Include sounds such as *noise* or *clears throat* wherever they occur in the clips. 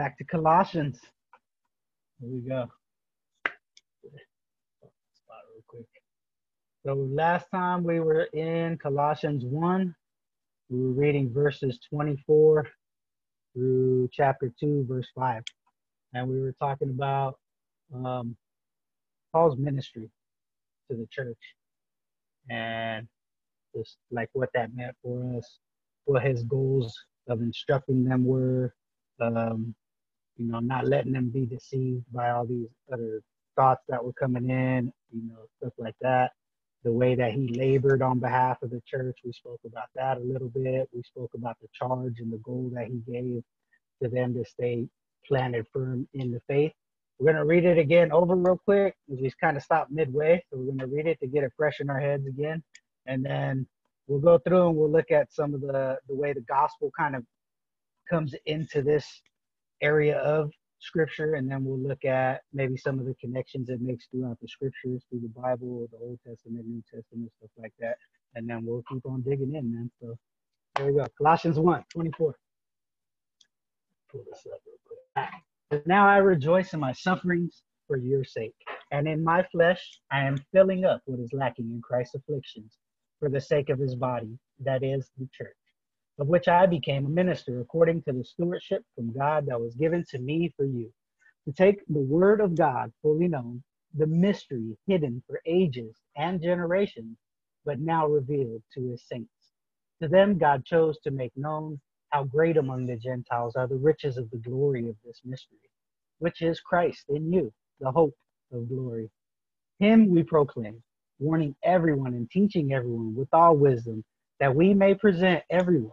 back to Colossians. Here we go. Spot real quick. So last time we were in Colossians 1, we were reading verses 24 through chapter 2, verse 5. And we were talking about um, Paul's ministry to the church and just like what that meant for us, what his goals of instructing them were, um, you know, not letting them be deceived by all these other thoughts that were coming in, you know, stuff like that. The way that he labored on behalf of the church, we spoke about that a little bit. We spoke about the charge and the goal that he gave to them to stay planted firm in the faith. We're going to read it again over real quick. We just kind of stopped midway, so we're going to read it to get it fresh in our heads again. And then we'll go through and we'll look at some of the, the way the gospel kind of comes into this area of scripture. And then we'll look at maybe some of the connections it makes throughout the scriptures, through the Bible, the Old Testament, New Testament, stuff like that. And then we'll keep on digging in, man. So there we go. Colossians 1 24. Pull this up real quick. Now I rejoice in my sufferings for your sake. And in my flesh, I am filling up what is lacking in Christ's afflictions for the sake of his body, that is, the church, of which I became a minister according to the stewardship from God that was given to me for you, to take the word of God fully known, the mystery hidden for ages and generations, but now revealed to his saints. To them, God chose to make known how great among the Gentiles are the riches of the glory of this mystery, which is Christ in you, the hope of glory. Him we proclaim, warning everyone and teaching everyone with all wisdom, that we may present everyone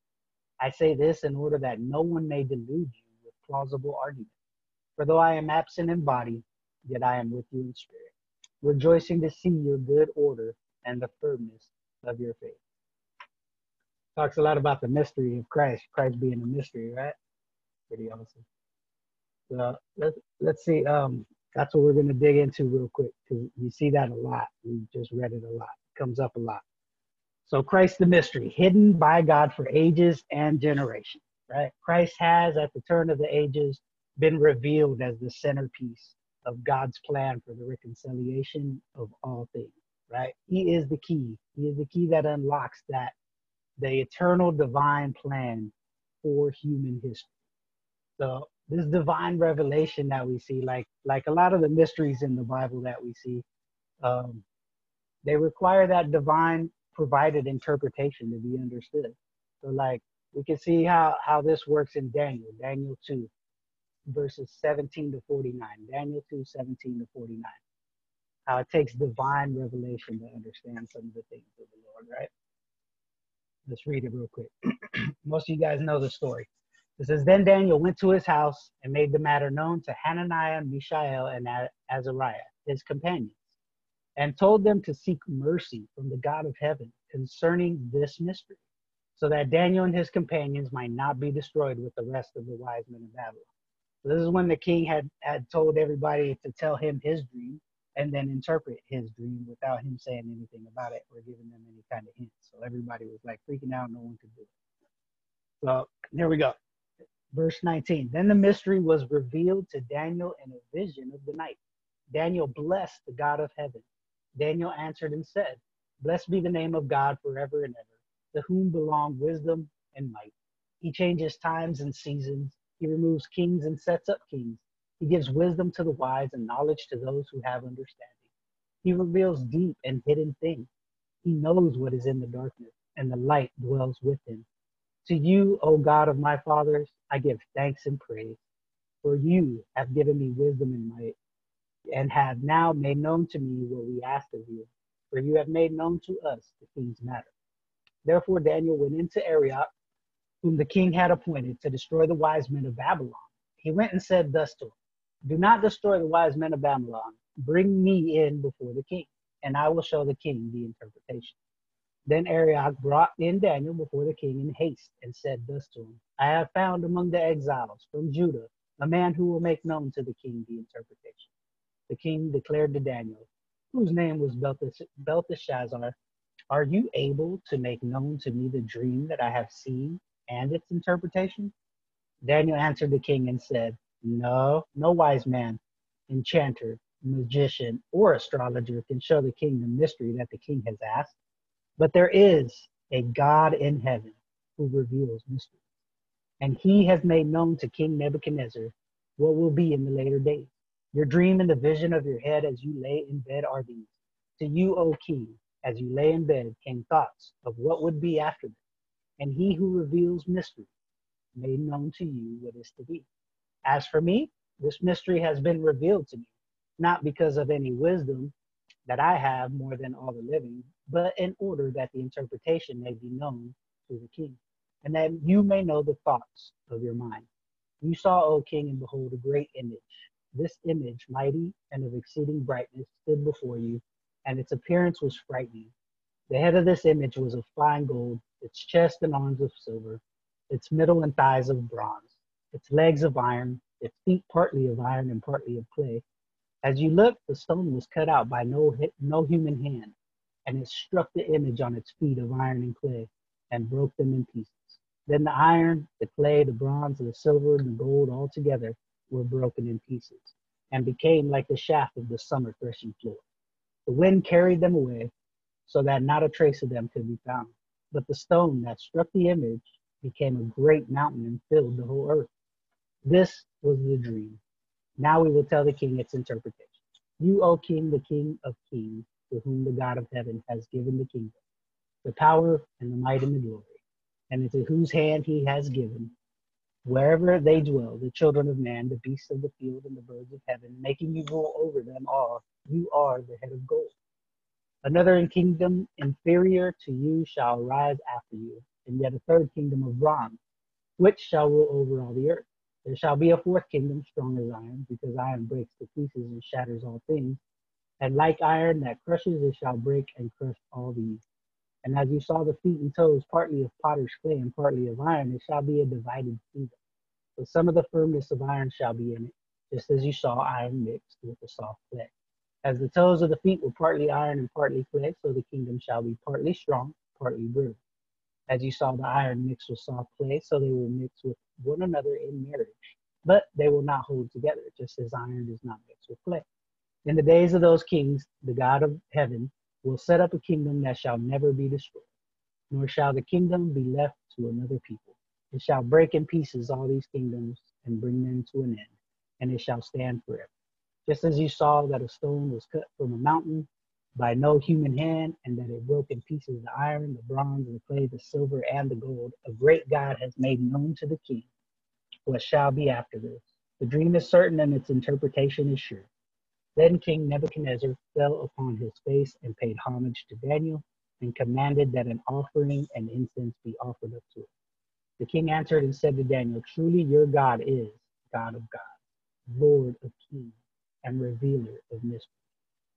I say this in order that no one may delude you with plausible argument. For though I am absent in body, yet I am with you in spirit, rejoicing to see your good order and the firmness of your faith talks a lot about the mystery of Christ, Christ being a mystery, right? Pretty awesome. So let's let's see. Um, that's what we're gonna dig into real quick because you see that a lot. We just read it a lot. It comes up a lot. So Christ the mystery, hidden by God for ages and generations, right? Christ has at the turn of the ages been revealed as the centerpiece of God's plan for the reconciliation of all things, right? He is the key. He is the key that unlocks that the eternal divine plan for human history. So this divine revelation that we see, like like a lot of the mysteries in the Bible that we see, um, they require that divine provided interpretation to be understood. So like we can see how how this works in Daniel, Daniel 2, verses 17 to 49. Daniel 2, 17 to 49. How it takes divine revelation to understand some of the things of the Lord, right? Let's read it real quick. *clears throat* Most of you guys know the story. It says, Then Daniel went to his house and made the matter known to Hananiah, Mishael, and Azariah, his companions, and told them to seek mercy from the God of heaven concerning this mystery, so that Daniel and his companions might not be destroyed with the rest of the wise men of Babylon. So this is when the king had, had told everybody to tell him his dream and then interpret his dream without him saying anything about it or giving them any kind of hint. So everybody was like freaking out, no one could do it. So here we go. Verse 19. Then the mystery was revealed to Daniel in a vision of the night. Daniel blessed the God of heaven. Daniel answered and said, Blessed be the name of God forever and ever, to whom belong wisdom and might. He changes times and seasons. He removes kings and sets up kings. He gives wisdom to the wise and knowledge to those who have understanding. He reveals deep and hidden things. He knows what is in the darkness, and the light dwells with him. To you, O God of my fathers, I give thanks and praise, for you have given me wisdom and might, and have now made known to me what we asked of you, for you have made known to us the king's matter. Therefore Daniel went into Arioch, whom the king had appointed to destroy the wise men of Babylon he went and said thus to him, Do not destroy the wise men of Babylon. Bring me in before the king, and I will show the king the interpretation. Then Arioch brought in Daniel before the king in haste and said thus to him, I have found among the exiles from Judah a man who will make known to the king the interpretation. The king declared to Daniel, whose name was Belteshazzar, Are you able to make known to me the dream that I have seen and its interpretation? Daniel answered the king and said, No, no wise man, enchanter, magician, or astrologer can show the king the mystery that the king has asked. But there is a God in heaven who reveals mysteries. And he has made known to King Nebuchadnezzar what will be in the later days. Your dream and the vision of your head as you lay in bed are these. To you, O king, as you lay in bed, came thoughts of what would be after them. And he who reveals mystery made known to you what is to be. As for me, this mystery has been revealed to me, not because of any wisdom that I have more than all the living, but in order that the interpretation may be known to the king, and that you may know the thoughts of your mind. You saw, O king, and behold, a great image. This image, mighty and of exceeding brightness, stood before you, and its appearance was frightening. The head of this image was of fine gold, its chest and arms of silver, its middle and thighs of bronze, its legs of iron, its feet partly of iron and partly of clay. As you looked, the stone was cut out by no, no human hand, and it struck the image on its feet of iron and clay and broke them in pieces. Then the iron, the clay, the bronze, the silver, and the gold all together were broken in pieces and became like the shaft of the summer threshing floor. The wind carried them away so that not a trace of them could be found. But the stone that struck the image became a great mountain and filled the whole earth. This was the dream. Now we will tell the king its interpretation. You, O king, the king of kings, to whom the God of heaven has given the kingdom, the power and the might and the glory, and into whose hand he has given, wherever they dwell, the children of man, the beasts of the field, and the birds of heaven, making you rule over them all. You are the head of gold. Another kingdom inferior to you shall rise after you, and yet a third kingdom of bronze, which shall rule over all the earth. There shall be a fourth kingdom strong as iron, because iron breaks to pieces and shatters all things. And like iron that crushes, it shall break and crush all these. And as you saw the feet and toes, partly of potter's clay and partly of iron, it shall be a divided kingdom. But some of the firmness of iron shall be in it, just as you saw iron mixed with the soft clay. As the toes of the feet were partly iron and partly clay, so the kingdom shall be partly strong, partly brittle. As you saw the iron mixed with soft clay, so they will mix with one another in marriage. But they will not hold together, just as iron does not mix with clay. In the days of those kings, the God of heaven will set up a kingdom that shall never be destroyed, nor shall the kingdom be left to another people. It shall break in pieces all these kingdoms and bring them to an end, and it shall stand forever. Just as you saw that a stone was cut from a mountain by no human hand, and that it broke in pieces the iron, the bronze, the clay, the silver, and the gold, a great God has made known to the king what shall be after this. The dream is certain and its interpretation is sure. Then King Nebuchadnezzar fell upon his face and paid homage to Daniel and commanded that an offering and incense be offered up to him. The king answered and said to Daniel, Truly your God is God of gods, Lord of kings, and revealer of mysteries.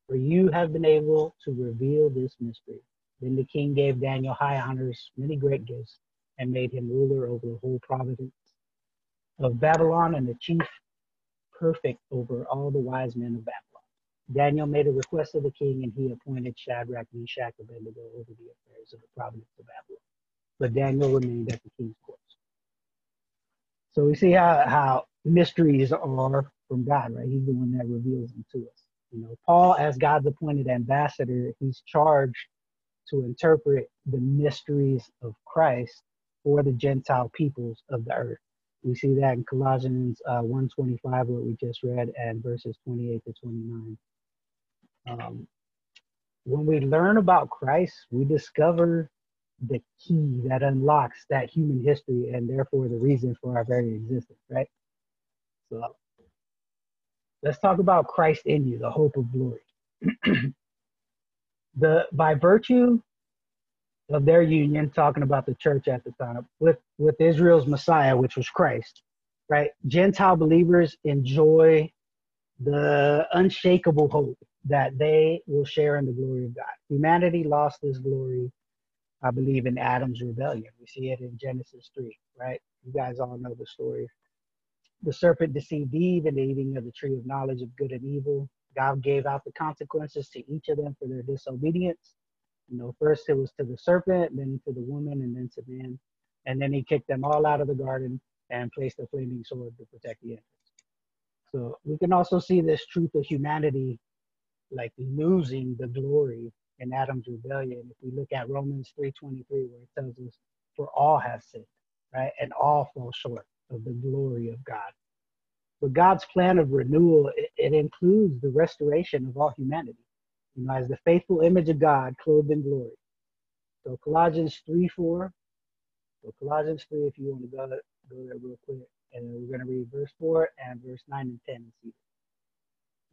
For you have been able to reveal this mystery. Then the king gave Daniel high honors, many great gifts, and made him ruler over the whole province of Babylon and the chief perfect over all the wise men of Babylon. Daniel made a request of the king, and he appointed Shadrach, Meshach, and Abednego over the affairs of the province of Babylon. But Daniel remained at the king's courts. So we see how, how mysteries are from God, right? He's the one that reveals them to us. You know, Paul, as God's appointed ambassador, he's charged to interpret the mysteries of Christ for the Gentile peoples of the earth. We see that in Colossians uh, 1.25, what we just read, and verses 28 to 29. Um, when we learn about Christ, we discover the key that unlocks that human history and therefore the reason for our very existence, right? So let's talk about Christ in you, the hope of glory. *clears throat* the by virtue of their union, talking about the church at the time, with, with Israel's Messiah, which was Christ, right? Gentile believers enjoy the unshakable hope that they will share in the glory of God. Humanity lost this glory, I believe, in Adam's rebellion. We see it in Genesis 3, right? You guys all know the story. The serpent deceived Eve in the eating of the tree of knowledge of good and evil. God gave out the consequences to each of them for their disobedience. You know, first it was to the serpent, then to the woman, and then to man. And then he kicked them all out of the garden and placed a flaming sword to protect the entrance. So we can also see this truth of humanity like losing the glory in Adam's rebellion. If we look at Romans 3:23, where it tells us, "For all have sinned, right, and all fall short of the glory of God." But God's plan of renewal it, it includes the restoration of all humanity, you know, as the faithful image of God clothed in glory. So Colossians 3 4. So Colossians 3, if you want to go, go there real quick. And we're going to read verse 4 and verse 9 and 10 and see.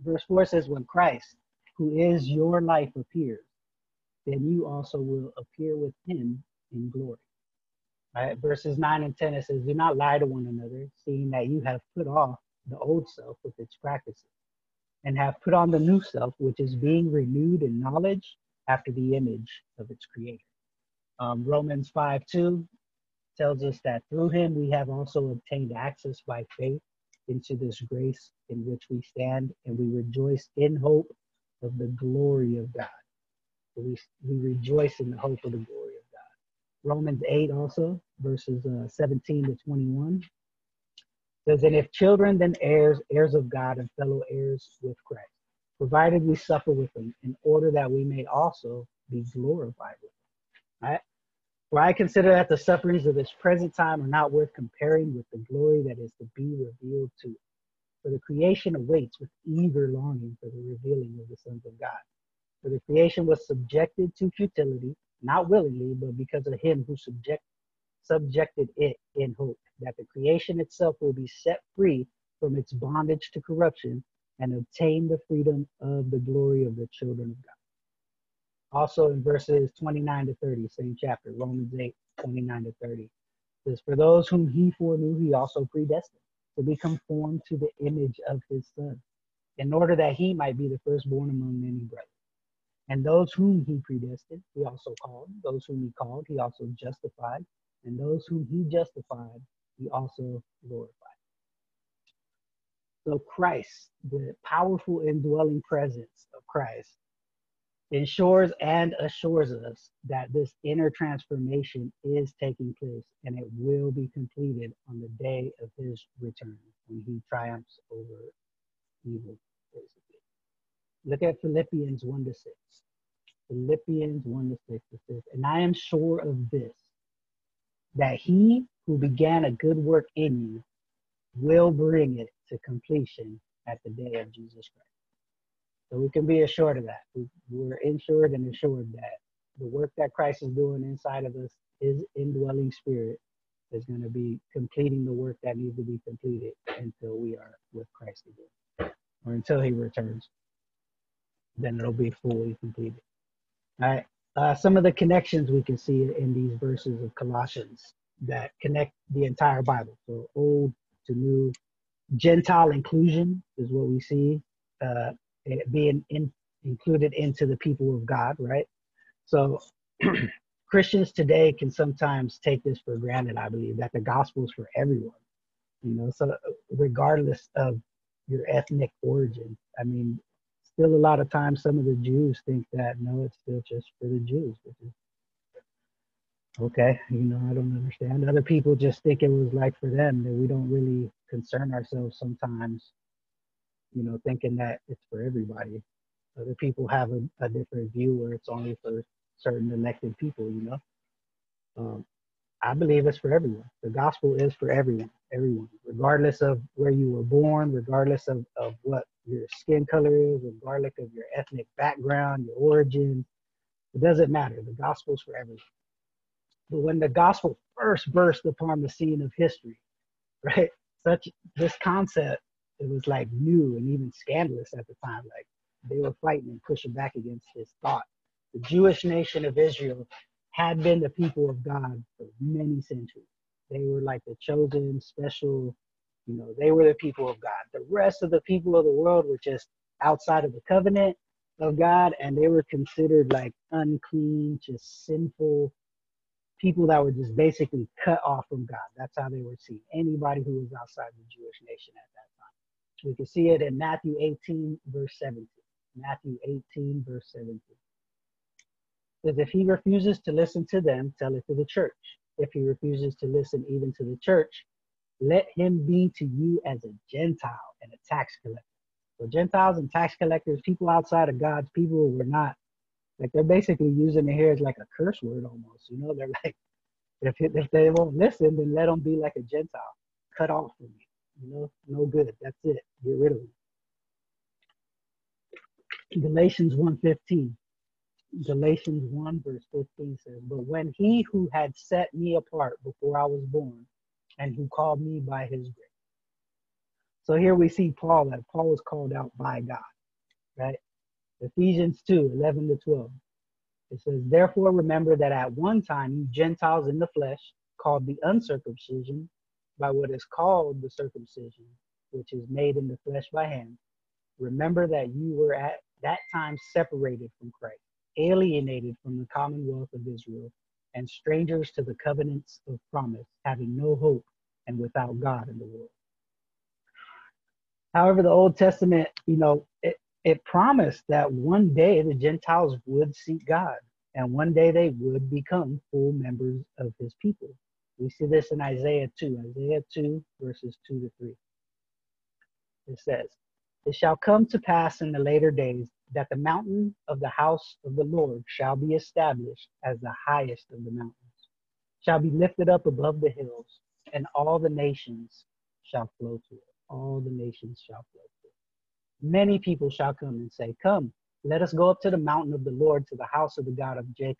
Verse 4 says, When Christ, who is your life, appears, then you also will appear with him in glory. Right? Verses 9 and 10 it says, Do not lie to one another, seeing that you have put off the old self with its practices, and have put on the new self, which is being renewed in knowledge after the image of its creator. Um, Romans 5 2 tells us that through him we have also obtained access by faith into this grace in which we stand, and we rejoice in hope of the glory of God. We, we rejoice in the hope of the glory of God. Romans 8 also, verses uh, 17 to 21 says, And if children, then heirs, heirs of God and fellow heirs with Christ, provided we suffer with him, in order that we may also be glorified with him. Right? For I consider that the sufferings of this present time are not worth comparing with the glory that is to be revealed to us. For the creation awaits with eager longing for the revealing of the sons of God. For the creation was subjected to futility, not willingly, but because of him who subject, subjected it in hope, that the creation itself will be set free from its bondage to corruption and obtain the freedom of the glory of the children of God. Also in verses 29 to 30, same chapter, Romans 8, 29 to 30. says, For those whom he foreknew, he also predestined to be conformed to the image of his son, in order that he might be the firstborn among many brothers. And those whom he predestined, he also called. Those whom he called, he also justified. And those whom he justified, he also glorified. So Christ, the powerful indwelling presence of Christ, ensures and assures us that this inner transformation is taking place and it will be completed on the day of his return when he triumphs over evil, basically. Look at Philippians 1 to 6. Philippians 1 to 6 it says, And I am sure of this, that he who began a good work in you will bring it to completion at the day of Jesus Christ. So we can be assured of that. We, we're insured and assured that the work that Christ is doing inside of us, his indwelling spirit, is going to be completing the work that needs to be completed until we are with Christ again, or until he returns. Then it'll be fully completed. All right. Uh, some of the connections we can see in these verses of Colossians that connect the entire Bible. So old to new. Gentile inclusion is what we see. Uh, being in, included into the people of God, right? So *clears throat* Christians today can sometimes take this for granted, I believe, that the gospel is for everyone. You know, so regardless of your ethnic origin, I mean, still a lot of times some of the Jews think that no, it's still just for the Jews, okay. You know, I don't understand. Other people just think it was like for them that we don't really concern ourselves sometimes you know, thinking that it's for everybody. Other people have a, a different view where it's only for certain elected people, you know. Um, I believe it's for everyone. The gospel is for everyone, everyone, regardless of where you were born, regardless of, of what your skin color is, regardless of your ethnic background, your origin. It doesn't matter. The gospel is for everyone. But when the gospel first burst upon the scene of history, *laughs* right, such this concept it was like new and even scandalous at the time. Like they were fighting and pushing back against this thought. The Jewish nation of Israel had been the people of God for many centuries. They were like the chosen, special You know, they were the people of God. The rest of the people of the world were just outside of the covenant of God, and they were considered like unclean, just sinful people that were just basically cut off from God. That's how they were seen. Anybody who was outside the Jewish nation at that time. We can see it in Matthew 18, verse 17. Matthew 18, verse 17. Says, if he refuses to listen to them, tell it to the church. If he refuses to listen even to the church, let him be to you as a Gentile and a tax collector. So Gentiles and tax collectors, people outside of God's people, were not like they're basically using it here as like a curse word almost. You know, they're like, *laughs* if if they won't listen, then let them be like a Gentile, cut off from you. You know, no good. That's it. Get rid of them. Galatians 1:15. Galatians 1 verse 15 says, But when he who had set me apart before I was born, and who called me by his grace. So here we see Paul that Paul was called out by God, right? Ephesians 2 11 to 12. It says, Therefore remember that at one time you Gentiles in the flesh, called the uncircumcision, by what is called the circumcision, which is made in the flesh by hand. Remember that you were at that time separated from Christ, alienated from the commonwealth of Israel, and strangers to the covenants of promise, having no hope and without God in the world. However, the Old Testament, you know, it, it promised that one day the Gentiles would seek God and one day they would become full members of his people. We see this in Isaiah 2, Isaiah 2, verses 2 to 3. It says, It shall come to pass in the later days that the mountain of the house of the Lord shall be established as the highest of the mountains, shall be lifted up above the hills, and all the nations shall flow to it. All the nations shall flow to it. Many people shall come and say, Come, let us go up to the mountain of the Lord, to the house of the God of Jacob.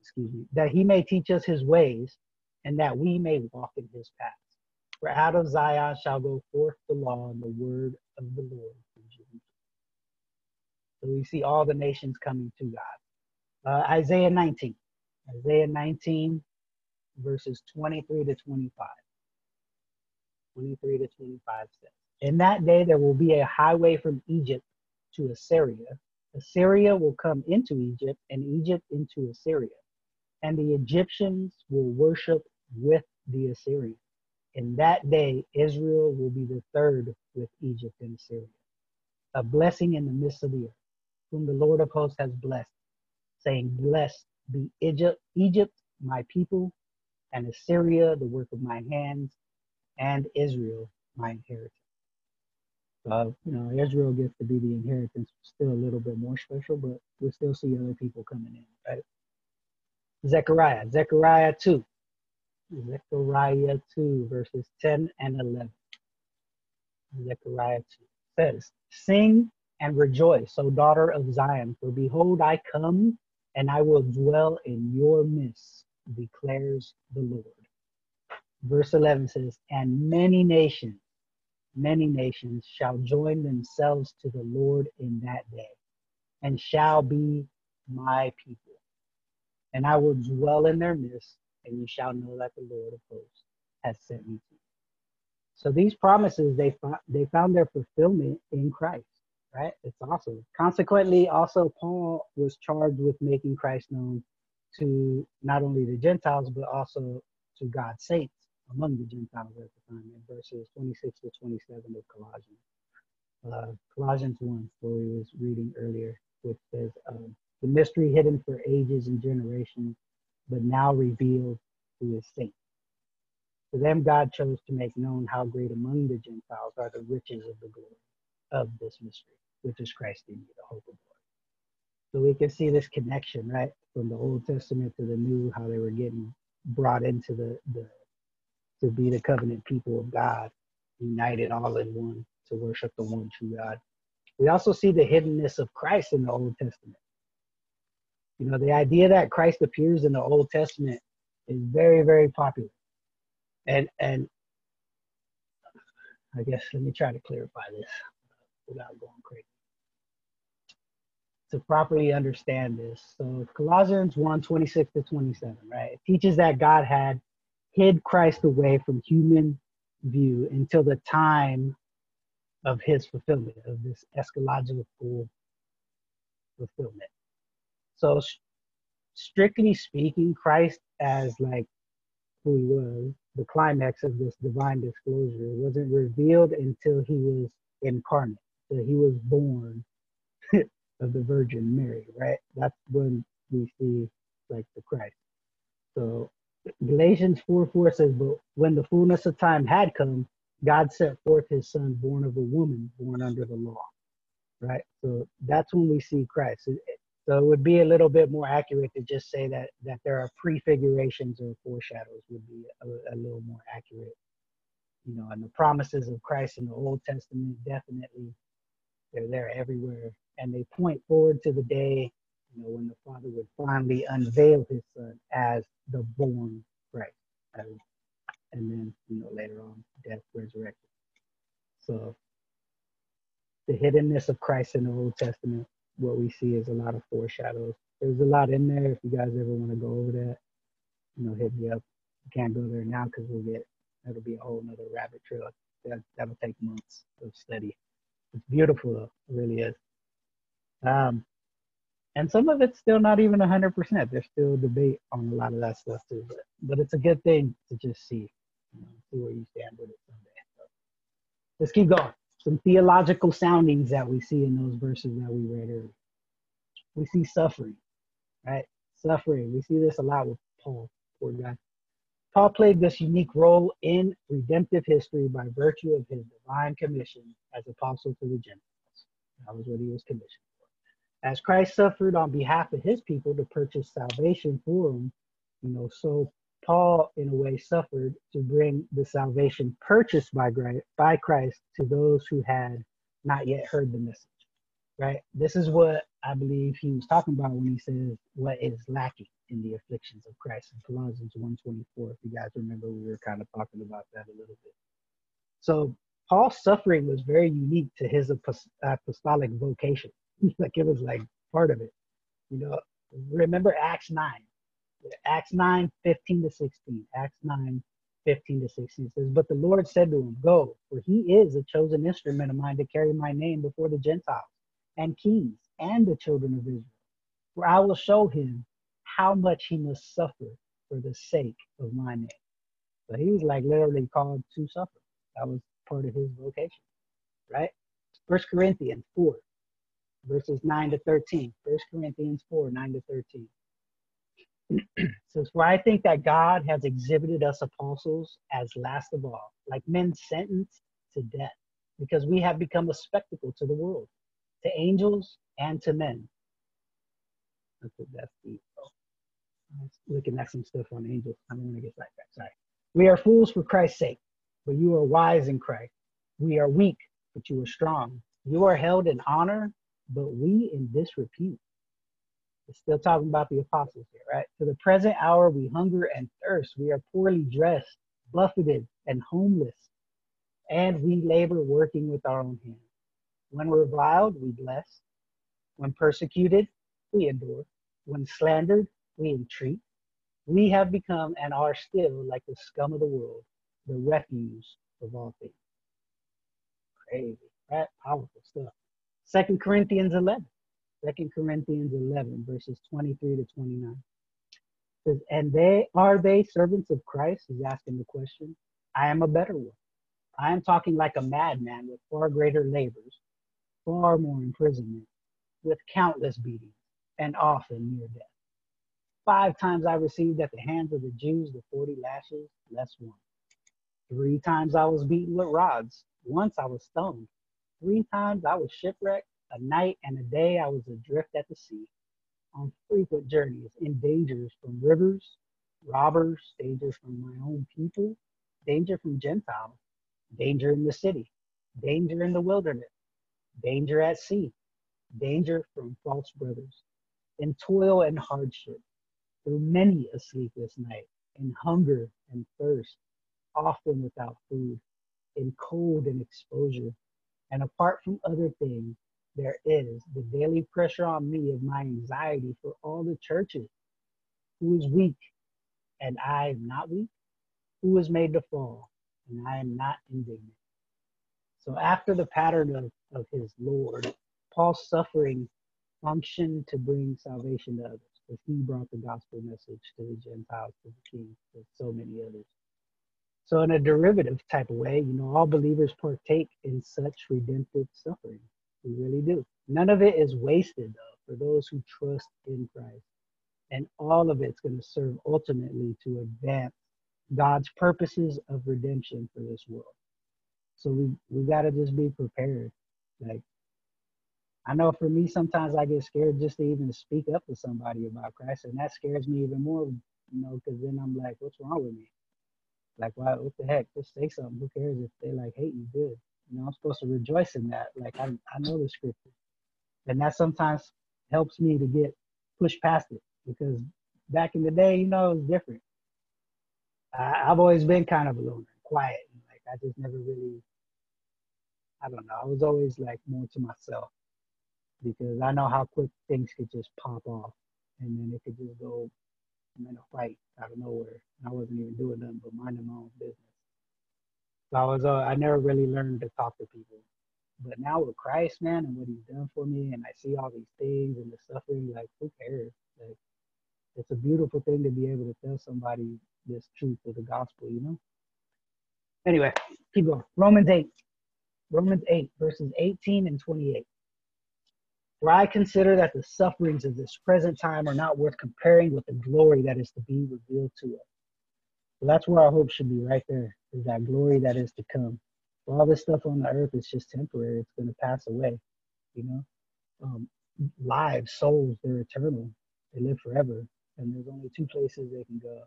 Excuse me, that he may teach us his ways, and that we may walk in his paths. For out of Zion shall go forth the law and the word of the Lord So we see all the nations coming to God. Uh, Isaiah 19. Isaiah 19, verses 23 to 25. 23 to 25 says, In that day there will be a highway from Egypt to Assyria. Assyria will come into Egypt, and Egypt into Assyria. And the Egyptians will worship with the Assyrians. In that day, Israel will be the third with Egypt and Assyria. A blessing in the midst of the earth, whom the Lord of hosts has blessed, saying, Blessed be Egypt, Egypt, my people, and Assyria, the work of my hands, and Israel, my inheritance. Uh, you know, Israel gets to be the inheritance, still a little bit more special, but we still see other people coming in, right? Zechariah, Zechariah 2. Zechariah 2, verses 10 and 11. Zechariah 2 says, Sing and rejoice, O daughter of Zion, for behold, I come and I will dwell in your midst, declares the Lord. Verse 11 says, And many nations, many nations shall join themselves to the Lord in that day, and shall be my people. And I will dwell in their midst, and you shall know that the Lord of hosts has sent me to you. So these promises, they, they found their fulfillment in Christ, right? It's awesome. Consequently, also, Paul was charged with making Christ known to not only the Gentiles, but also to God's saints among the Gentiles at the time in verses 26 to 27 of Colossians. Uh, Colossians 1, where we was reading earlier, which says, um, the mystery hidden for ages and generations, but now revealed to his saints. To them, God chose to make known how great among the Gentiles are the riches of the glory of this mystery, which is Christ in you, the hope of glory. So we can see this connection, right, from the Old Testament to the New, how they were getting brought into the, the to be the covenant people of God, united all in one to worship the one true God. We also see the hiddenness of Christ in the Old Testament. You know, the idea that Christ appears in the Old Testament is very, very popular. And and I guess let me try to clarify this without going crazy. To properly understand this, so Colossians 1 26 to 27, right? It teaches that God had hid Christ away from human view until the time of his fulfillment, of this eschatological fulfillment. So, strictly speaking, Christ as like who he was, the climax of this divine disclosure wasn't revealed until he was incarnate, until he was born *laughs* of the Virgin Mary, right? That's when we see like the Christ. So Galatians 4 4 says, But when the fullness of time had come, God sent forth his son, born of a woman, born under the law. Right? So that's when we see Christ. So it would be a little bit more accurate to just say that that there are prefigurations or foreshadows would be a, a little more accurate. You know, and the promises of Christ in the Old Testament definitely they're there everywhere, and they point forward to the day you know, when the Father would finally unveil his Son as the born Christ. And then, you know, later on, death, resurrection. So the hiddenness of Christ in the Old Testament, what we see is a lot of foreshadows. There's a lot in there. If you guys ever want to go over that, you know, hit me up. You can't go there now because we'll get, that'll be a whole nother rabbit trail. That, that'll take months of study. It's beautiful though, it really is. Um, and some of it's still not even 100%. There's still debate on a lot of that stuff too. But, but it's a good thing to just see, you know, see where you stand with it someday. So let's keep going. Some theological soundings that we see in those verses that we read earlier. We see suffering, right? Suffering. We see this a lot with Paul, poor guy. Paul played this unique role in redemptive history by virtue of his divine commission as apostle to the Gentiles. That was what he was commissioned for. as Christ suffered on behalf of his people to purchase salvation for them, you know, so Paul, in a way, suffered to bring the salvation purchased by, by Christ to those who had not yet heard the message, right? This is what I believe he was talking about when he says what is lacking in the afflictions of Christ in Colossians 1.24. If you guys remember, we were kind of talking about that a little bit. So Paul's suffering was very unique to his apostolic vocation. *laughs* like it was like part of it. You know, remember Acts 9. Acts 9, 15 to 16. Acts 9, 15 to 16 says, But the Lord said to him, Go, for he is a chosen instrument of mine to carry my name before the Gentiles and kings and the children of Israel. For I will show him how much he must suffer for the sake of my name. So he was like literally called to suffer. That was part of his vocation, right? First Corinthians 4, verses 9 to 13. 1 Corinthians 4, 9 to 13. Says, For I think that God has exhibited us apostles as last of all, like men sentenced to death, because we have become a spectacle to the world, to angels and to men. What that's deep. Oh, looking at some stuff on angels. I don't want to get that. Sorry. We are fools for Christ's sake, but you are wise in Christ. We are weak, but you are strong. You are held in honor but we in disrepute. It's still talking about the apostles here, right? To the present hour, we hunger and thirst. We are poorly dressed, buffeted, and homeless. And we labor working with our own hands. When reviled, we bless. When persecuted, we endure. When slandered, we entreat. We have become and are still like the scum of the world, the refuse of all things. Crazy, right? Powerful stuff. Second Corinthians 11. Second Corinthians 11, verses 23 to 29. Says, and they are they servants of Christ? He's asking the question. I am a better one. I am talking like a madman with far greater labors, far more imprisonment, with countless beatings, and often near death. Five times I received at the hands of the Jews the 40 lashes, less one. Three times I was beaten with rods. Once I was stoned. Three times I was shipwrecked. A night and a day I was adrift at the sea, on frequent journeys, in dangers from rivers, robbers, dangers from my own people, danger from Gentiles, danger in the city, danger in the wilderness, danger at sea, danger from false brothers, in toil and hardship, through many a sleepless night, in hunger and thirst, often without food, in cold and exposure, and apart from other things, there is the daily pressure on me of my anxiety for all the churches. Who is weak and I am not weak? Who is made to fall and I am not indignant. So after the pattern of, of his Lord, Paul's suffering functioned to bring salvation to others, because he brought the gospel message to the Gentiles, to the kings, to so many others. So in a derivative type of way, you know, all believers partake in such redemptive suffering. We really do. None of it is wasted though for those who trust in Christ. And all of it's going to serve ultimately to advance God's purposes of redemption for this world. So we we got to just be prepared. Like I know for me sometimes I get scared just to even speak up to somebody about Christ and that scares me even more, you know, cuz then I'm like what's wrong with me? Like why what the heck? Just say something. Who cares if they like hate you good? You know, I'm supposed to rejoice in that. Like I I know the scripture. And that sometimes helps me to get pushed past it because back in the day, you know, it was different. I, have always been kind of a loner, quiet, like I just never really. I don't know. I was always like more to myself because I know how quick things could just pop off, and then it could just go in a fight out of nowhere. And I wasn't even doing nothing but minding my own business. So I was. Uh, I never really learned to talk to people. But now with Christ, man, and what He's done for me, and I see all these things and the suffering, like who cares? Like it's a beautiful thing to be able to tell somebody this truth of the gospel, you know? Anyway, keep going. Romans 8. Romans 8, verses 18 and 28. For I consider that the sufferings of this present time are not worth comparing with the glory that is to be revealed to us. So that's where our hope should be right there, is that glory that is to come. All this stuff on the earth is just temporary, it's going to pass away, you know? Um, lives, souls, they're eternal, they live forever, and there's only two places they can go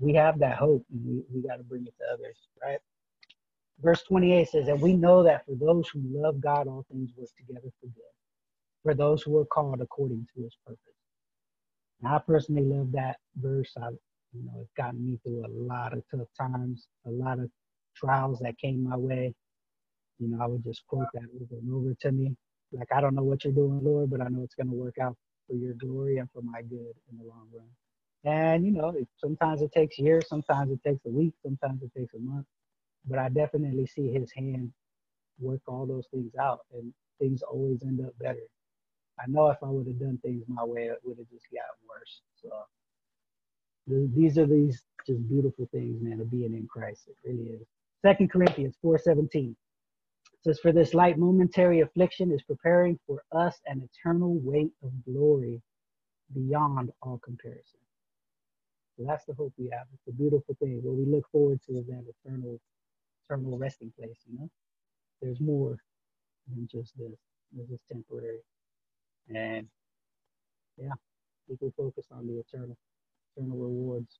we have that hope and we, we got to bring it to others, right? Verse 28 says, And we know that for those who love God, all things work together for good, for those who are called according to his purpose. And I personally love that verse. I, you know, it's gotten me through a lot of tough times, a lot of trials that came my way. You know, I would just quote that over and over to me. Like, I don't know what you're doing, Lord, but I know it's going to work out for your glory and for my good in the long run. And you know, sometimes it takes years, sometimes it takes a week, sometimes it takes a month. But I definitely see his hand work all those things out, and things always end up better. I know if I would have done things my way, it would have just gotten worse. So these are these just beautiful things, man, of being in Christ. It really is. Second Corinthians 4:17 says, "For this light momentary affliction is preparing for us an eternal weight of glory beyond all comparison." So that's the hope we have. It's a beautiful thing. What we look forward to is that eternal, eternal resting place. You know, there's more than just this. This is temporary, and yeah, we can focus on the eternal, eternal rewards.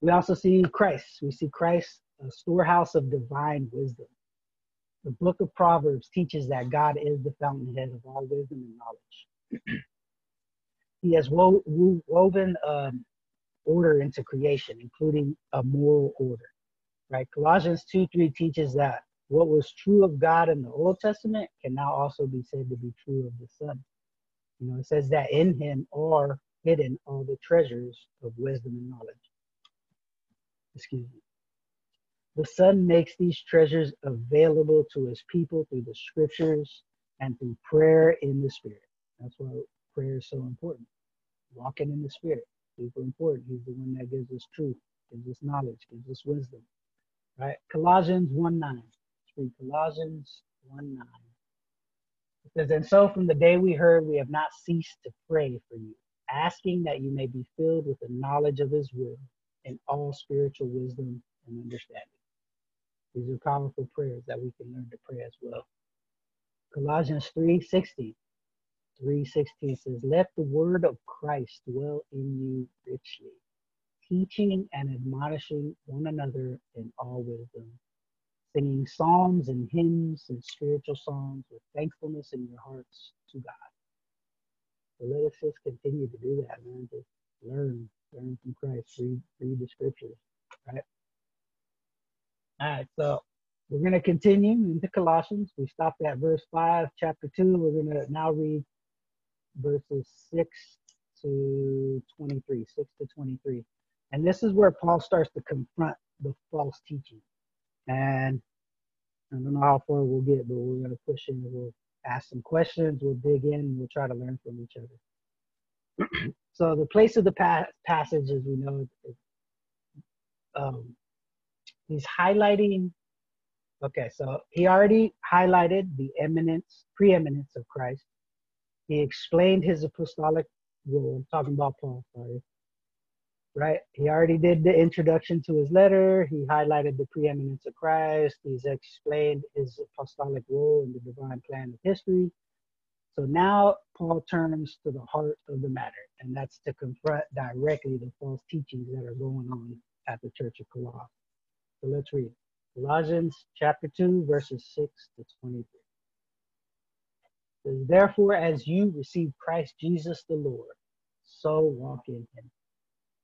We also see Christ. We see Christ, a storehouse of divine wisdom. The book of Proverbs teaches that God is the fountainhead of all wisdom and knowledge. *clears throat* he has wo- wo- woven um, order into creation, including a moral order. Right? Colossians 2 3 teaches that what was true of God in the Old Testament can now also be said to be true of the Son. You know, it says that in him are hidden all the treasures of wisdom and knowledge. Excuse me. The Son makes these treasures available to his people through the scriptures and through prayer in the Spirit. That's why prayer is so important. Walking in the Spirit super important. He's the one that gives us truth, gives us knowledge, gives us wisdom. Right? Colossians 1 9. Let's read Colossians 1 9. It says, And so from the day we heard, we have not ceased to pray for you, asking that you may be filled with the knowledge of his will and all spiritual wisdom and understanding. These are powerful prayers that we can learn to pray as well. Colossians 3 16. 3.16 says, Let the word of Christ dwell in you richly, teaching and admonishing one another in all wisdom, singing psalms and hymns and spiritual songs with thankfulness in your hearts to God. Let us just continue to do that, man. Just learn, learn from Christ, read, read the scriptures, right? All right, so we're going to continue into Colossians. We stopped at verse 5, chapter 2. We're going to now read verses 6 to 23, 6 to 23. And this is where Paul starts to confront the false teaching. And I don't know how far we'll get, but we're going to push in. We'll ask some questions. We'll dig in. We'll try to learn from each other. *clears throat* so the place of the pa- passage, as we know, is, um, he's highlighting. Okay, so he already highlighted the eminence, preeminence of Christ. He explained his apostolic role. Talking about Paul. Sorry right? He already did the introduction to his letter. He highlighted the preeminence of Christ. He's explained his apostolic role in the divine plan of history. So now Paul turns to the heart of the matter, and that's to confront directly the false teachings that are going on at the church of Colossus. So let's read Colossians chapter 2, verses 6 to 23. Therefore, as you receive Christ Jesus the Lord, so walk in him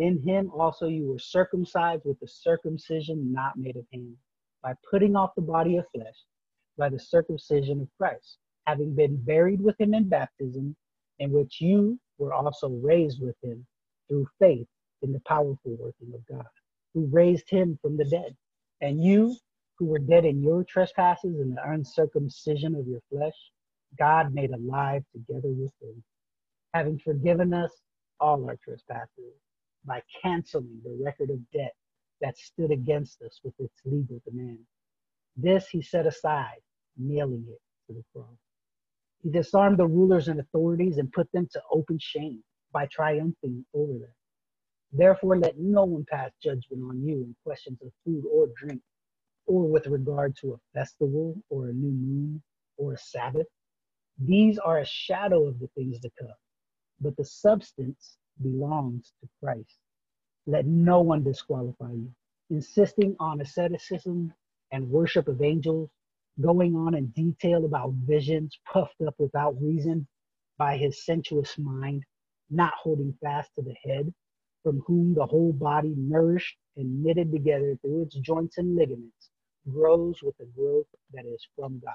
in him also you were circumcised with the circumcision not made of hands, by putting off the body of flesh by the circumcision of Christ, having been buried with him in baptism, in which you were also raised with him through faith in the powerful working of God, who raised him from the dead. And you, who were dead in your trespasses and the uncircumcision of your flesh, God made alive together with him, having forgiven us all our trespasses by canceling the record of debt that stood against us with its legal demand. This he set aside, nailing it to the cross. He disarmed the rulers and authorities and put them to open shame by triumphing over them. Therefore, let no one pass judgment on you in questions of food or drink, or with regard to a festival or a new moon or a Sabbath. These are a shadow of the things to come, but the substance belongs to Christ. Let no one disqualify you. Insisting on asceticism and worship of angels, going on in detail about visions puffed up without reason by his sensuous mind, not holding fast to the head, from whom the whole body, nourished and knitted together through its joints and ligaments, grows with the growth that is from God.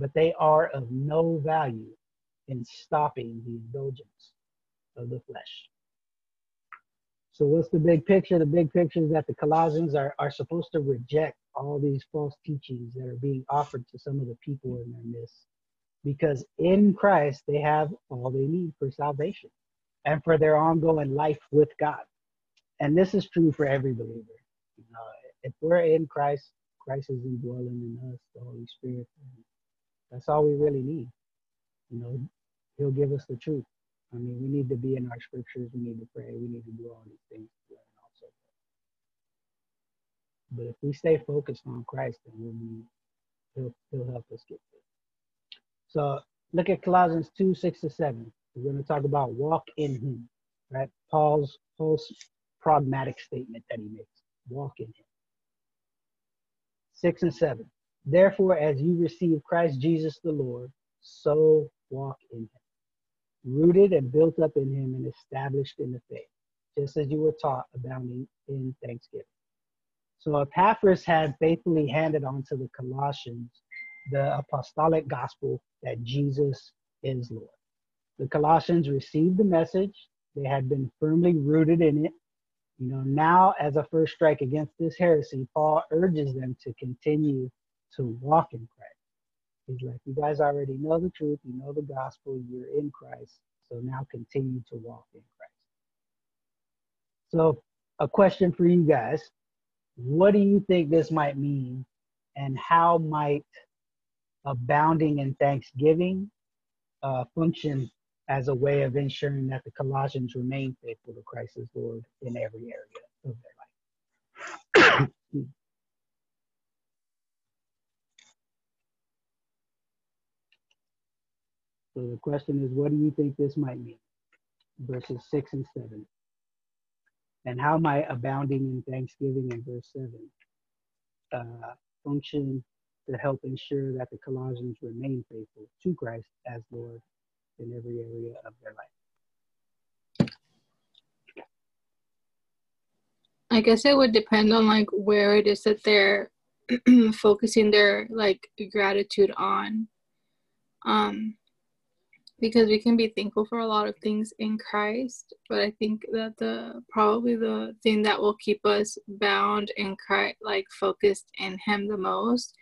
but they are of no value in stopping the indulgence of the flesh. So, what's the big picture? The big picture is that the Colossians are, are supposed to reject all these false teachings that are being offered to some of the people in their midst. Because in Christ, they have all they need for salvation and for their ongoing life with God. And this is true for every believer. You know, if we're in Christ, Christ is indwelling in us, the Holy Spirit. That's all we really need. You know, He'll give us the truth. I mean, we need to be in our scriptures. We need to pray. We need to do all these things. But if we stay focused on Christ, then we'll be, he'll, he'll help us get there. So look at Colossians 2, 6 to 7. We're going to talk about walk in him, right? Paul's whole pragmatic statement that he makes. Walk in him. 6 and 7. Therefore, as you receive Christ Jesus the Lord, so walk in him, rooted and built up in him and established in the faith, just as you were taught, abounding in thanksgiving. So Epaphras had faithfully handed on to the Colossians the apostolic gospel that Jesus is Lord. The Colossians received the message, they had been firmly rooted in it. You know, now as a first strike against this heresy, Paul urges them to continue to walk in Christ. He's like, you guys already know the truth, you know the gospel, you're in Christ, so now continue to walk in Christ. So, a question for you guys. What do you think this might mean, and how might abounding in thanksgiving uh, function as a way of ensuring that the Colossians remain faithful to Christ as Lord in every area of their life? So the question is, what do you think this might mean? Verses six and seven. And how might abounding in thanksgiving in verse seven uh, function to help ensure that the Colossians remain faithful to Christ as Lord in every area of their life? I guess it would depend on like where it is that they're *clears throat* focusing their like gratitude on. Um because we can be thankful for a lot of things in Christ, but I think that the probably the thing that will keep us bound and Christ, like focused in Him the most,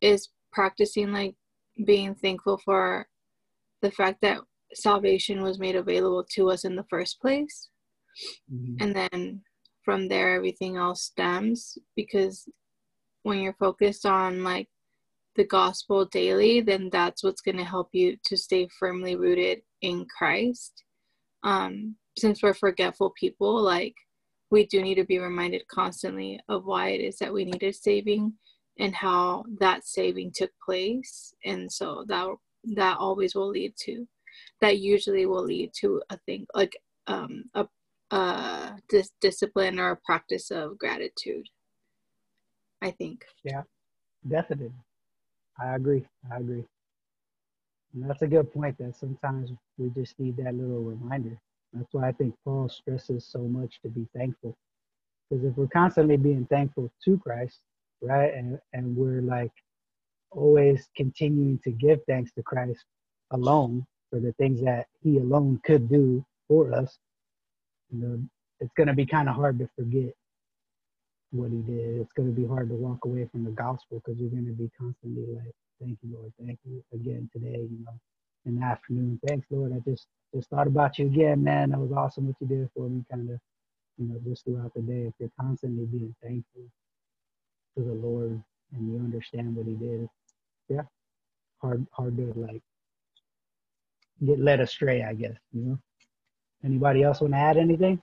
is practicing like being thankful for the fact that salvation was made available to us in the first place, mm-hmm. and then from there everything else stems because when you're focused on like the gospel daily, then that's what's going to help you to stay firmly rooted in Christ. Um, since we're forgetful people, like we do need to be reminded constantly of why it is that we needed saving and how that saving took place. And so that that always will lead to that usually will lead to a thing like um, a, a dis- discipline or a practice of gratitude. I think. Yeah, definitely. I agree. I agree. And that's a good point that sometimes we just need that little reminder. That's why I think Paul stresses so much to be thankful. Because if we're constantly being thankful to Christ, right, and, and we're like always continuing to give thanks to Christ alone for the things that he alone could do for us, you know, it's going to be kind of hard to forget what he did. It's going to be hard to walk away from the gospel because you're going to be constantly like, "Thank you, Lord. Thank you again today." You know, in the afternoon, thanks, Lord. I just just thought about you again, man. That was awesome what you did for me. Kind of, you know, just throughout the day. If you're constantly being thankful to the Lord and you understand what He did, yeah, hard hard to like get led astray. I guess you know. Anybody else want to add anything?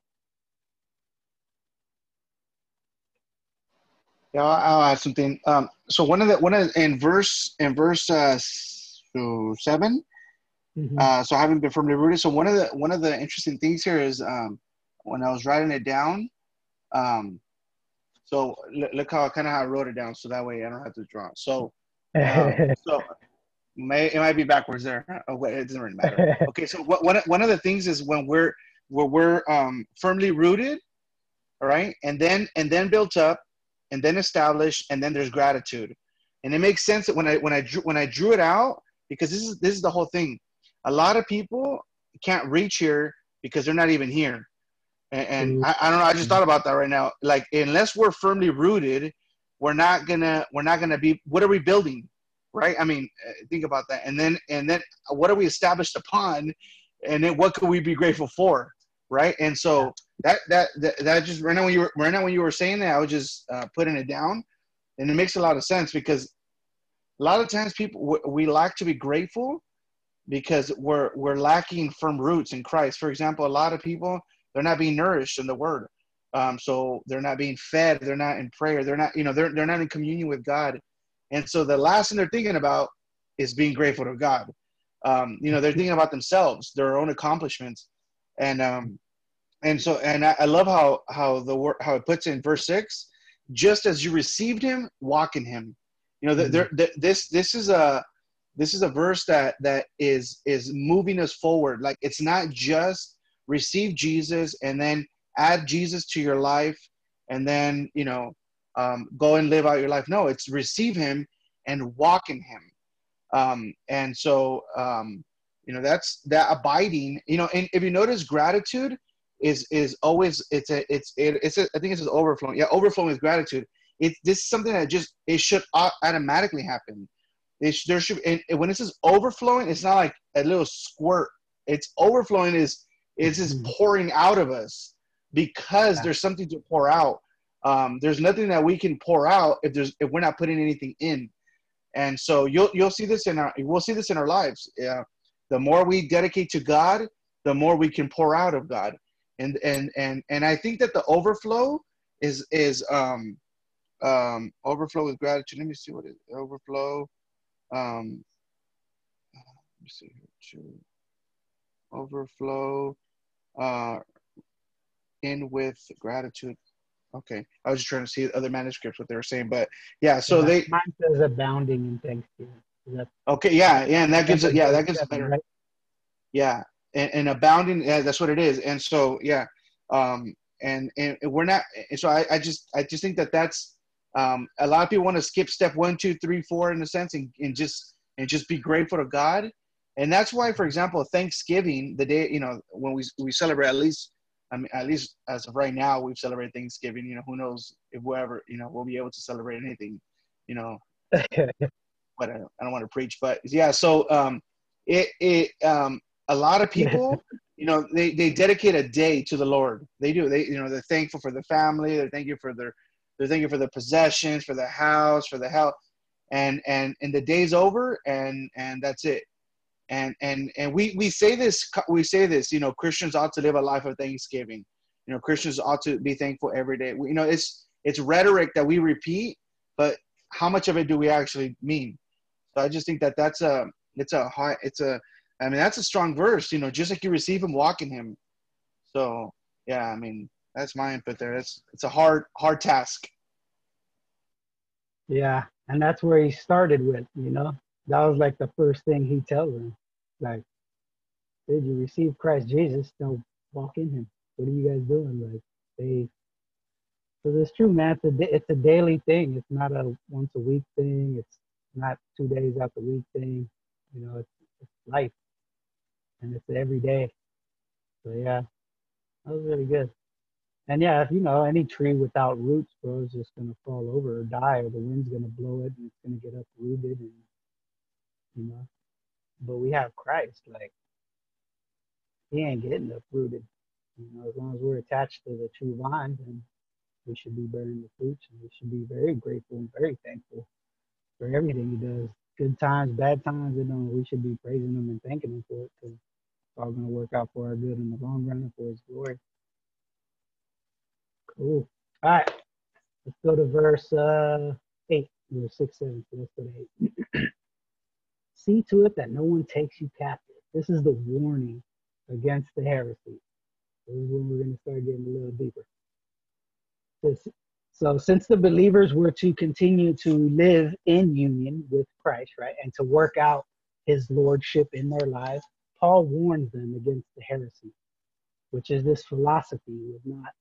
Yeah, I'll, add something. Um, so one of the one of in verse in verse uh, 7 mm-hmm. uh, so having been firmly rooted. So one of the one of the interesting things here is um, when I was writing it down. Um, so look, how kind of how I wrote it down, so that way I don't have to draw. So, um, *laughs* so may it might be backwards there. Oh, wait, it doesn't really matter. *laughs* Okay, so what, one one of the things is when we're where we're um, firmly rooted, all right, and then and then built up, and then establish, and then there's gratitude. And it makes sense that when I when I drew when I drew it out, because this is this is the whole thing. A lot of people can't reach here because they're not even here. And, and mm-hmm. I, I don't know, I just thought about that right now. Like unless we're firmly rooted, we're not gonna we're not gonna be what are we building? Right? I mean, uh, think about that. And then and then what are we established upon? And then what could we be grateful for? Right? And so that, that that that just right now when you were right now when you were saying that, I was just uh, putting it down, and it makes a lot of sense because a lot of times people we lack to be grateful because we're we're lacking firm roots in Christ. For example, a lot of people they're not being nourished in the Word, um, so they're not being fed. They're not in prayer. They're not you know they're they're not in communion with God, and so the last thing they're thinking about is being grateful to God. Um, you know they're thinking about themselves, their own accomplishments, and um, and so and I, I love how how the word how it puts in verse six just as you received him walk in him. You know mm-hmm. there, there, this this is a this is a verse that that is is moving us forward. Like it's not just receive jesus and then add jesus to your life and then you know um, go and live out your life. No it's receive him and walk in him. Um, and so um, you know that's that abiding you know and if you notice gratitude is is always it's a it's it, it's a, I think it's just overflowing. Yeah, overflowing with gratitude. It this is something that just it should automatically happen. It, there should and when it says overflowing, it's not like a little squirt. It's overflowing is it's just mm-hmm. pouring out of us because there's something to pour out. um, there's nothing that we can pour out if there's if we're not putting anything in. And so you'll you'll see this in our we'll see this in our lives. Yeah, the more we dedicate to God, the more we can pour out of God. And and and and I think that the overflow is is um um overflow with gratitude. Let me see what it is. Overflow. Um, let me see here. Overflow. Uh, in with gratitude. Okay, I was just trying to see other manuscripts what they were saying, but yeah. So yeah, they mine says abounding in thanksgiving. Okay, yeah, yeah, and that gives it. Yeah, that gives it better. Right? Yeah, and, and abounding. Yeah, that's what it is. And so yeah, um, and and we're not. And so I, I just I just think that that's um, a lot of people want to skip step one, two, three, four in a sense, and, and just and just be grateful to God. And that's why, for example, Thanksgiving, the day you know when we we celebrate at least I mean, at least as of right now, we've celebrated Thanksgiving. You know, who knows if we'll ever, you know, we'll be able to celebrate anything. You know, *laughs* but I don't, I don't want to preach, but yeah. So um, it it um, a lot of people, *laughs* you know, they they dedicate a day to the Lord. They do. They you know they're thankful for the family. They're thankful for their they're thankful for the possessions, for the house, for the health, and and and the day's over, and and that's it and and and we we say this we say this you know christians ought to live a life of thanksgiving you know christians ought to be thankful every day we, you know it's it's rhetoric that we repeat but how much of it do we actually mean so i just think that that's a it's a high it's a i mean that's a strong verse you know just like you receive him walk in him so yeah i mean that's my input there it's it's a hard hard task yeah and that's where he started with you know that was like the first thing he tells them. Like, did you receive Christ Jesus? Don't walk in him. What are you guys doing? Like, they. So it's true, man. It's a it's a daily thing. It's not a once a week thing. It's not two days out the week thing. You know, it's, it's life, and it's every day. So yeah, that was really good. And yeah, if you know any tree without roots, bro, is just gonna fall over or die, or the wind's gonna blow it and it's gonna get uprooted and you know. But we have Christ, like he ain't getting uprooted. You know, as long as we're attached to the true vine, then we should be bearing the fruits and we should be very grateful and very thankful for everything he does. Good times, bad times, you know, we should be praising him and thanking him for it because it's all gonna work out for our good in the long run and for his glory. Cool. All right. Let's go to verse uh eight, verse six, seven. So let's go to eight. *clears throat* See to it that no one takes you captive. This is the warning against the heresy. This is when we're going to start getting a little deeper. So, since the believers were to continue to live in union with Christ, right, and to work out his lordship in their lives, Paul warns them against the heresy, which is this philosophy was not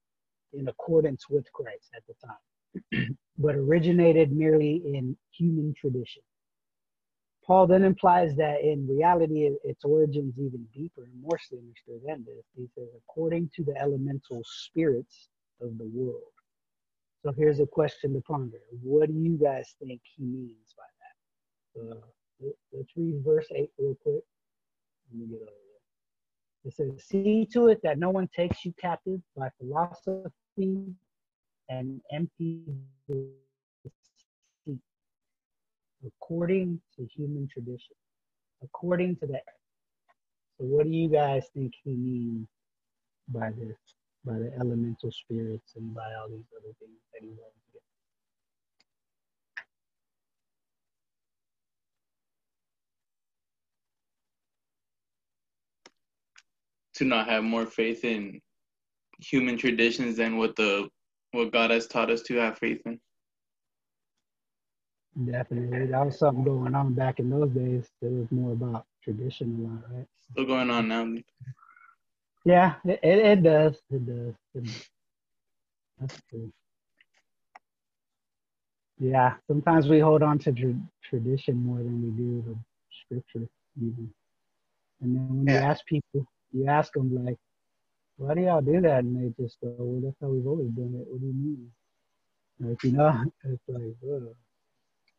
in accordance with Christ at the time, *clears throat* but originated merely in human tradition. Paul then implies that in reality, its origins even deeper and more sinister than this. He says, according to the elemental spirits of the world. So here's a question to ponder. What do you guys think he means by that? Uh, let's read verse 8 real quick. Let me get over there. It says, See to it that no one takes you captive by philosophy and empty deceit, according to human tradition, according to that. So, what do you guys think he means by this, by the elemental spirits and by all these other things that he to get? To not have more faith in human traditions than what the what God has taught us to have faith in. Definitely. That was something going on back in those days. It was more about tradition a lot, right? Still going on now. Yeah, it, it, does. It does. It does. That's true. Yeah, sometimes we hold on to tra- tradition more than we do the scripture, even. And then when yeah. you ask people, you ask them like, "Why do y'all do that?" And they just go, "Well, that's how we've always done it." What do you mean? Like you know, *laughs* it's like, Ugh.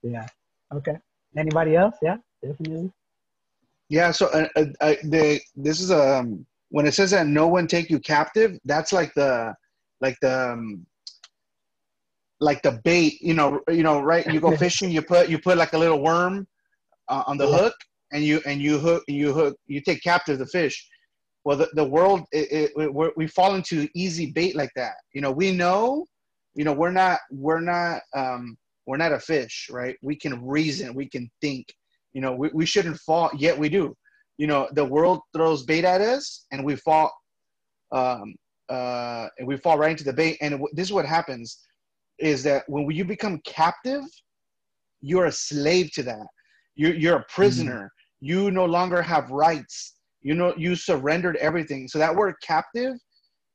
Yeah. Okay. Anybody else? Yeah, definitely. Yeah. So uh, uh, the this is a um, when it says that no one take you captive. That's like the like the um, like the bait. You know, you know, right? You go *laughs* fishing, you put you put like a little worm uh, on the yeah. hook, and you and you hook you hook you take captive the fish. Well, the, the world it, it, we fall into easy bait like that. You know, we know, you know, we're not we're not um, we're not a fish, right? We can reason, we can think. You know, we, we shouldn't fall, yet we do. You know, the world throws bait at us, and we fall um, uh, and we fall right into the bait. And this is what happens: is that when you become captive, you're a slave to that. You're you're a prisoner. Mm-hmm. You no longer have rights. You know you surrendered everything. So that word captive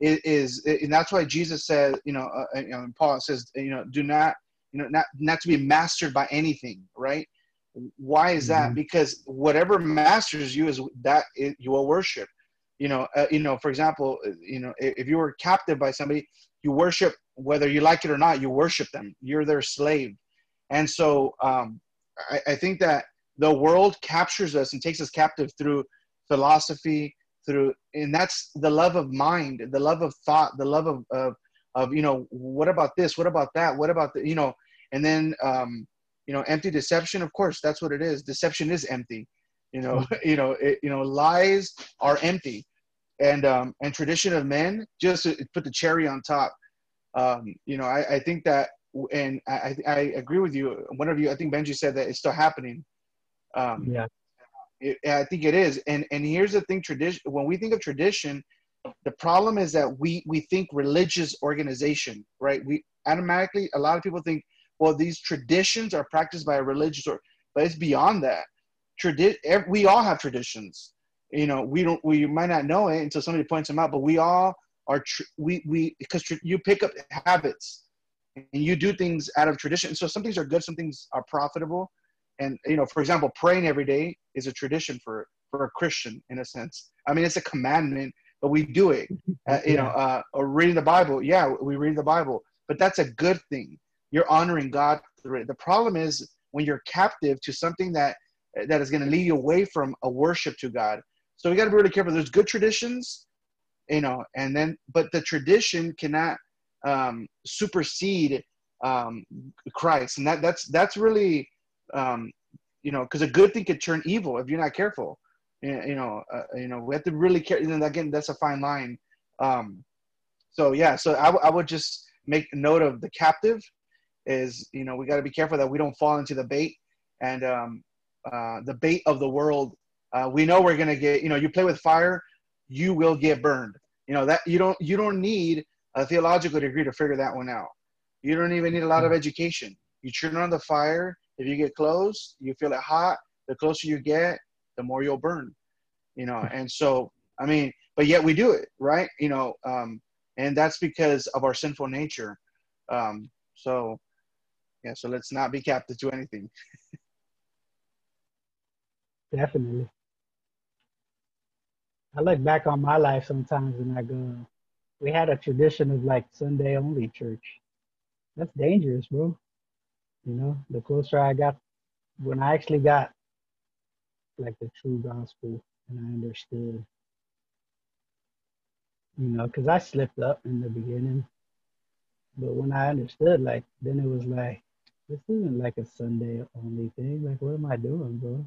is, is and that's why Jesus said, you know, uh, you know, Paul says, you know, do not, you know, not not to be mastered by anything, right? Why is that? Mm-hmm. Because whatever masters you is that you will worship. You know uh, you know for example uh, you know if you were captive by somebody you worship whether you like it or not you worship them. You're their slave. And so um, I, I think that the world captures us and takes us captive through philosophy through and that's the love of mind the love of thought the love of of, of you know what about this? What about that? What about the you know and then um you know empty deception of course that's what it is deception is empty you know mm-hmm. *laughs* you know it, you know lies are empty and um, and tradition of men just to put the cherry on top. Um, you know, I, I think that, and I, I agree with you. One of you, I think Benji said that it's still happening. Um, yeah, it, I think it is. And and here's the thing: tradition. When we think of tradition, the problem is that we we think religious organization, right? We automatically a lot of people think, well, these traditions are practiced by a religious or, but it's beyond that. Tradi- we all have traditions. You know we don't we might not know it until somebody points them out but we all are tr- we we because tr- you pick up habits and you do things out of tradition. So some things are good some things are profitable. And you know for example praying every day is a tradition for for a christian in a sense. I mean it's a commandment but we do it. *laughs* Uh, you know uh, or reading the bible. Yeah we read the bible but that's a good thing you're honoring god through it the problem is when you're captive to something that that is going to lead you away from a worship to god so we got to be really careful. There's good traditions, you know, and then but the tradition cannot um, supersede um, Christ, and that that's that's really um, you know because a good thing could turn evil if you're not careful. You know, uh, you know, we have to really care. And again, that's a fine line. Um, so yeah, so I, w- I would just make note of the captive is you know we got to be careful that we don't fall into the bait and um, uh, the bait of the world uh, we know we're gonna get. You know, you play with fire, you will get burned. You know that you don't you don't need a theological degree to figure that one out. You don't even need a lot of education. You turn on the fire. If you get close, you feel it hot. The closer you get, the more you'll burn. You know, and so I mean, but yet we do it, right? You know, um, and that's because of our sinful nature. Um, so, yeah. So let's not be captive to anything. Definitely. I look back on my life sometimes and I go, we had a tradition of like Sunday only church. That's dangerous, bro. You know, the closer I got, when I actually got like the true gospel and I understood, you know, because I slipped up in the beginning. But when I understood, like, then it was like, this isn't like a Sunday only thing. Like, what am I doing, bro?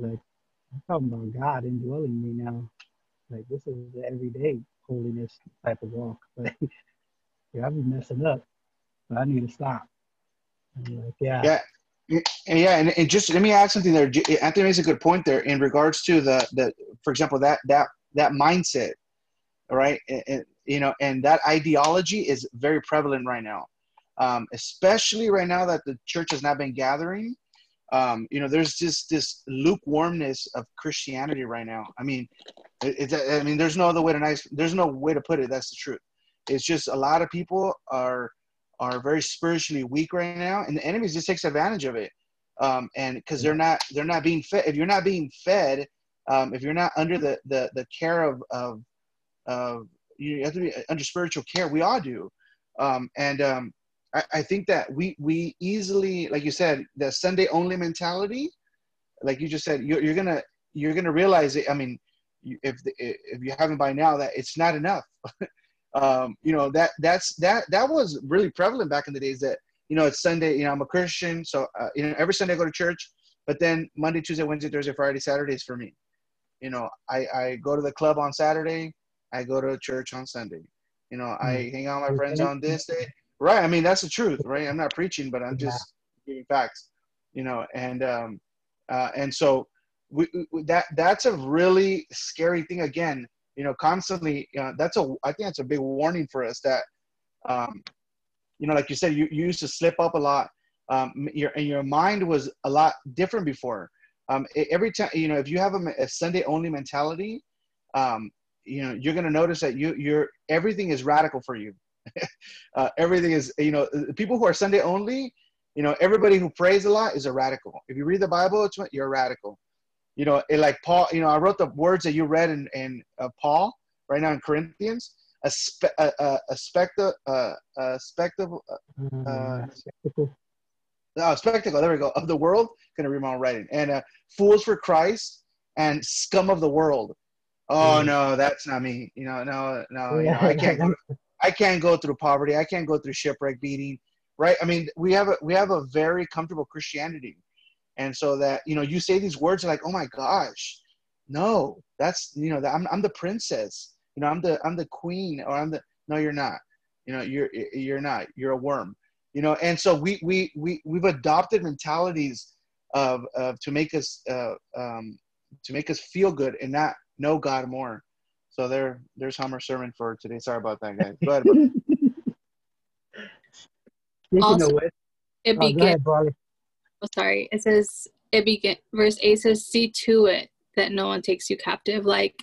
Like, I'm talking about God indwelling me now. Like this is the everyday holiness type of walk. *laughs* Like, yeah, I be messing up. But I need to stop. like, yeah. Yeah. Yeah, and, and just let me add something there. Anthony makes a good point there in regards to the the, for example, that that that mindset, right? And, and you know, and that ideology is very prevalent right now, um, especially right now that the church has not been gathering um, you know, there's just this lukewarmness of Christianity right now. I mean, it's, I mean, there's no other way to nice, there's no way to put it. That's the truth. It's just a lot of people are, are very spiritually weak right now and the enemy just takes advantage of it. Um, and because they're not, they're not being fed. If you're not being fed, um, if you're not under the, the, the care of, of, of, you have to be under spiritual care. We all do. Um, and, um, I, I think that we we easily, like you said, the Sunday only mentality, like you just said, you're, you're gonna you're gonna realize it. I mean, if if you haven't by now, that it's not enough. *laughs* Um, you know that that's that that was really prevalent back in the days. That you know it's Sunday. You know I'm a Christian, so uh, you know every Sunday I go to church. But then Monday, Tuesday, Wednesday, Thursday, Friday, Saturdays for me. You know I I go to the club on Saturday. I go to church on Sunday. You know I hmm. hang out with my friends on this day. Right. I mean that's the truth, right? I'm not preaching, but I'm just giving facts. You know, and um, uh, and so we, we, that that's a really scary thing. Again, you know, constantly. Uh, that's a I think that's a big warning for us that, um, you know, like you said, you, you used to slip up a lot. Um, your and your mind was a lot different before. Um, every time, you know, if you have a, a Sunday only mentality, um, you know, you're gonna notice that you you're everything is radical for you. *laughs* uh, everything is, you know, people who are Sunday only, you know, everybody who prays a lot is a radical. If you read the Bible, it's you're a radical you know, it, like Paul, you know, I wrote the words that you read in, in uh, Paul right now in Corinthians. A, spe- a, a, a spectacle, uh, a spectacle, uh, spectacle. Spectacle. There we go. Of the world, gonna read my own writing. And uh, fools for Christ and scum of the world. Oh mm. no, that's not me. You know, no, no, you know, I can't. Go, *laughs* I can't go through poverty. I can't go through shipwreck, beating. Right? I mean, we have a we have a very comfortable Christianity and so that you know you say these words like oh my gosh no that's you know I'm, I'm the princess you know i'm the i'm the queen or i'm the no you're not you know you're you're not you're a worm you know and so we we, we we've adopted mentalities of, of to make us uh, um, to make us feel good and not know god more so there there's Hummer sermon for today sorry about that guys but *laughs* also, it oh, begins oh, sorry. It says it begin verse eight says, "See to it that no one takes you captive." Like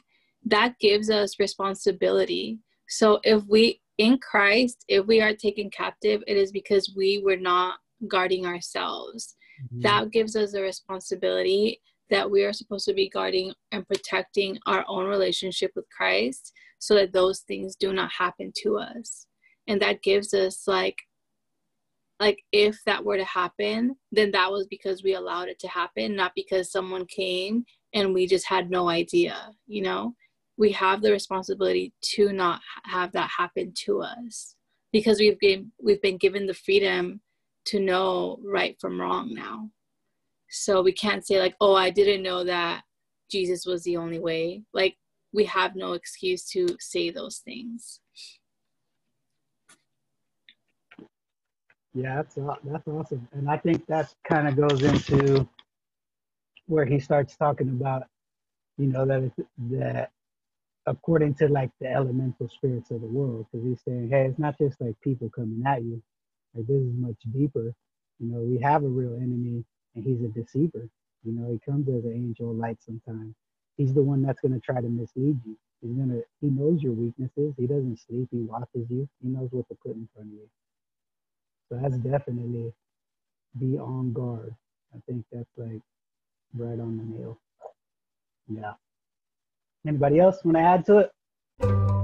that gives us responsibility. So if we in Christ, if we are taken captive, it is because we were not guarding ourselves. Mm-hmm. That gives us a responsibility that we are supposed to be guarding and protecting our own relationship with Christ so that those things do not happen to us. And that gives us like like if that were to happen then that was because we allowed it to happen not because someone came and we just had no idea you know we have the responsibility to not have that happen to us because we've been we've been given the freedom to know right from wrong now so we can't say like oh i didn't know that jesus was the only way. Like we have no excuse to say those things. Yeah, that's that's awesome, and I think that kind of goes into where he starts talking about, you know, that it's, that according to like the elemental spirits of the world, because he's saying, hey, it's not just like people coming at you, like this is much deeper. You know, we have a real enemy, and he's a deceiver. You know, he comes as an angel of light sometimes. He's the one that's going to try to mislead you. He's gonna. He knows your weaknesses. He doesn't sleep. He watches you. He knows what to put in front of you. So that's definitely be on guard. I think that's like right on the nail. Yeah. Anybody else want to add to it?